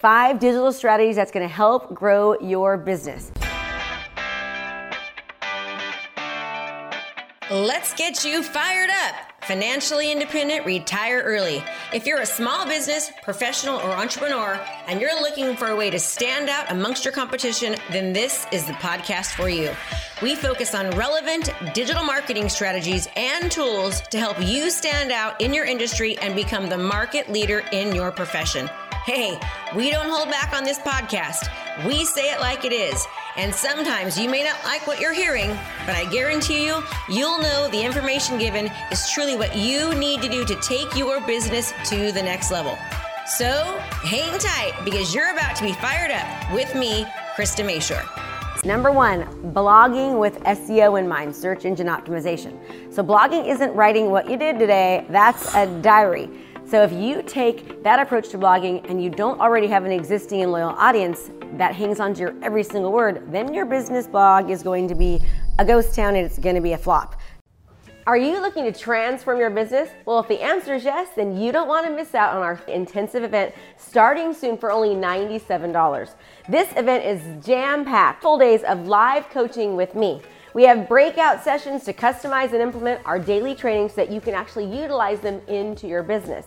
Five digital strategies that's gonna help grow your business. Let's get you fired up. Financially independent, retire early. If you're a small business, professional, or entrepreneur, and you're looking for a way to stand out amongst your competition, then this is the podcast for you. We focus on relevant digital marketing strategies and tools to help you stand out in your industry and become the market leader in your profession. Hey, we don't hold back on this podcast. We say it like it is. And sometimes you may not like what you're hearing, but I guarantee you, you'll know the information given is truly what you need to do to take your business to the next level. So hang tight because you're about to be fired up with me, Krista Mashore. Number one, blogging with SEO in mind, search engine optimization. So, blogging isn't writing what you did today, that's a diary. So, if you take that approach to blogging and you don't already have an existing and loyal audience that hangs on to your every single word, then your business blog is going to be a ghost town and it's going to be a flop. Are you looking to transform your business? Well, if the answer is yes, then you don't want to miss out on our intensive event starting soon for only $97. This event is jam packed, full days of live coaching with me. We have breakout sessions to customize and implement our daily trainings so that you can actually utilize them into your business.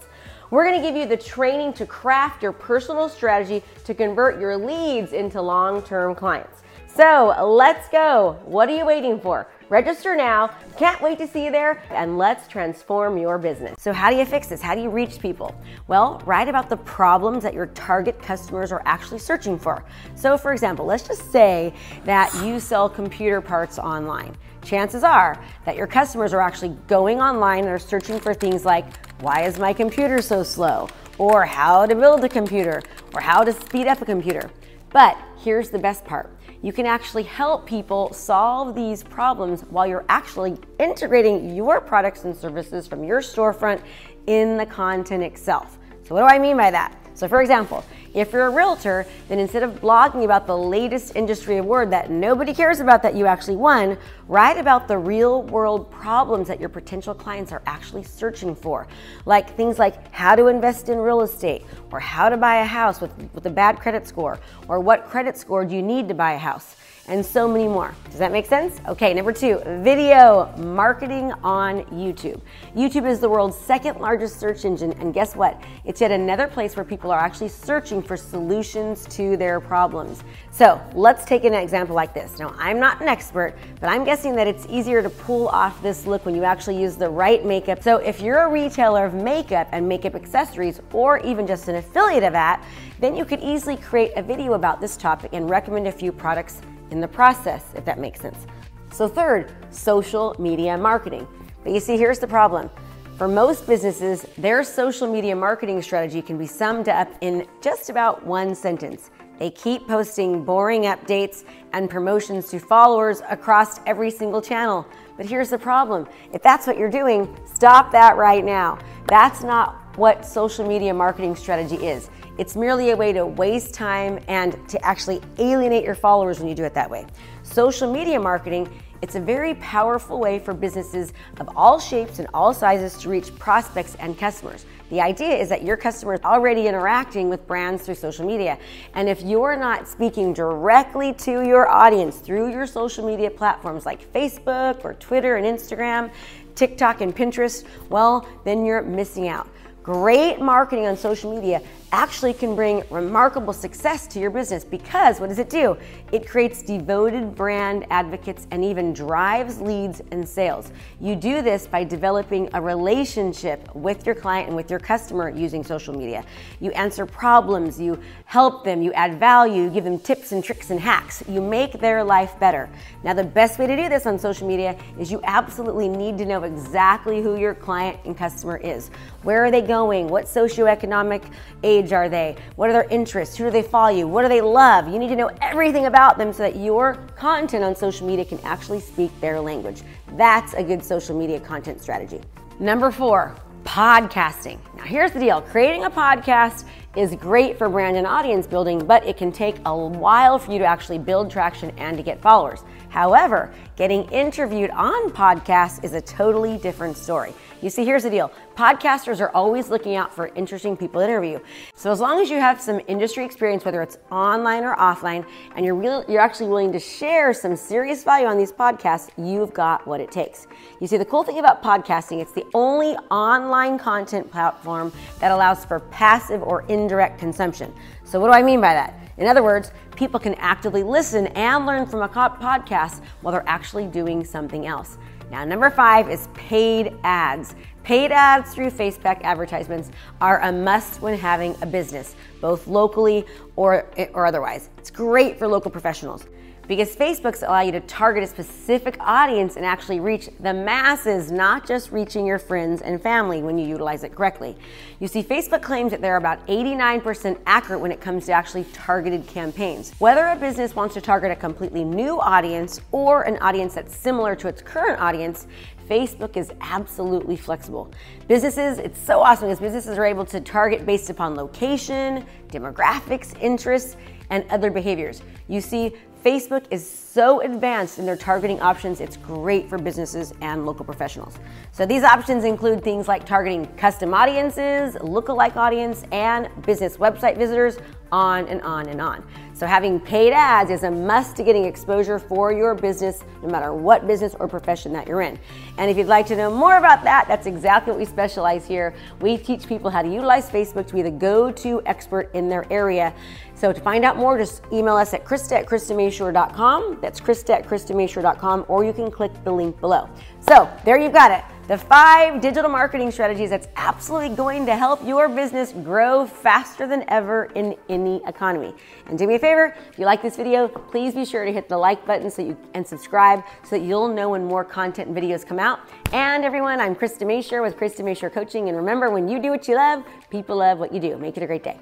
We're to give you the training to craft your personal strategy to convert your leads into long term clients. So let's go. What are you waiting for? Register now. Can't wait to see you there and let's transform your business. So, how do you fix this? How do you reach people? Well, write about the problems that your target customers are actually searching for. So, for example, let's just say that you sell computer parts online. Chances are that your customers are actually going online and are searching for things like, why is my computer so slow? Or how to build a computer? Or how to speed up a computer? But here's the best part you can actually help people solve these problems while you're actually integrating your products and services from your storefront in the content itself. So, what do I mean by that? So, for example, if you're a realtor, then instead of blogging about the latest industry award that nobody cares about that you actually won, write about the real world problems that your potential clients are actually searching for. Like things like how to invest in real estate, or how to buy a house with, with a bad credit score, or what credit score do you need to buy a house and so many more. Does that make sense? Okay, number two, video marketing on YouTube. YouTube is the world's second largest search engine, and guess what? It's yet another place where people are actually searching for solutions to their problems. So let's take an example like this. Now, I'm not an expert, but I'm guessing that it's easier to pull off this look when you actually use the right makeup. So if you're a retailer of makeup and makeup accessories, or even just an affiliate of that, then you could easily create a video about this topic and recommend a few products in the process, if that makes sense. So, third, social media marketing. But you see, here's the problem. For most businesses, their social media marketing strategy can be summed up in just about one sentence. They keep posting boring updates and promotions to followers across every single channel. But here's the problem if that's what you're doing, stop that right now. That's not what social media marketing strategy is. It's merely a way to waste time and to actually alienate your followers when you do it that way. Social media marketing, it's a very powerful way for businesses of all shapes and all sizes to reach prospects and customers. The idea is that your customers is already interacting with brands through social media. And if you're not speaking directly to your audience through your social media platforms like Facebook or Twitter and Instagram, TikTok and Pinterest, well, then you're missing out. Great marketing on social media actually can bring remarkable success to your business because what does it do? It creates devoted brand advocates and even drives leads and sales. You do this by developing a relationship with your client and with your customer using social media. You answer problems, you help them, you add value, you give them tips and tricks and hacks. You make their life better. Now, the best way to do this on social media is you absolutely need to know exactly who your client and customer is. Where are they going? What socioeconomic age age are they? What are their interests? Who do they follow you? What do they love? You need to know everything about them so that your content on social media can actually speak their language. That's a good social media content strategy. Number four, podcasting. Now, here's the deal creating a podcast is great for brand and audience building, but it can take a while for you to actually build traction and to get followers. However, getting interviewed on podcasts is a totally different story. You see, here's the deal podcasters are always looking out for interesting people to interview. So, as long as you have some industry experience, whether it's online or offline, and you're, real, you're actually willing to share some serious value on these podcasts, you've got what it takes. You see, the cool thing about podcasting, it's the only online content platform that allows for passive or indirect consumption. So, what do I mean by that? In other words, people can actively listen and learn from a podcast while they're actually doing something else. Now, number five is paid ads. Paid ads through Facebook advertisements are a must when having a business, both locally or, or otherwise. It's great for local professionals because Facebook's allow you to target a specific audience and actually reach the masses, not just reaching your friends and family when you utilize it correctly. You see, Facebook claims that they're about 89% accurate when it comes to actually targeted campaigns. Whether a business wants to target a completely new audience or an audience that's similar to its current audience, Facebook is absolutely flexible. Businesses, it's so awesome because businesses are able to target based upon location, demographics, interests, and other behaviors. You see, Facebook is so advanced in their targeting options, it's great for businesses and local professionals. So these options include things like targeting custom audiences, lookalike audience, and business website visitors, on and on and on. So having paid ads is a must to getting exposure for your business, no matter what business or profession that you're in. And if you'd like to know more about that, that's exactly what we specialize here. We teach people how to utilize Facebook to be the go-to expert in their area. So to find out more, just email us at krista at kristamashore.com. That's krista at kristamashore.com, or you can click the link below. So there you've got it. The five digital marketing strategies that's absolutely going to help your business grow faster than ever in any economy. And do me a favor, if you like this video, please be sure to hit the like button so you and subscribe so that you'll know when more content and videos come out. And everyone, I'm Krista Mashore with Krista Mashore Coaching. And remember, when you do what you love, people love what you do. Make it a great day.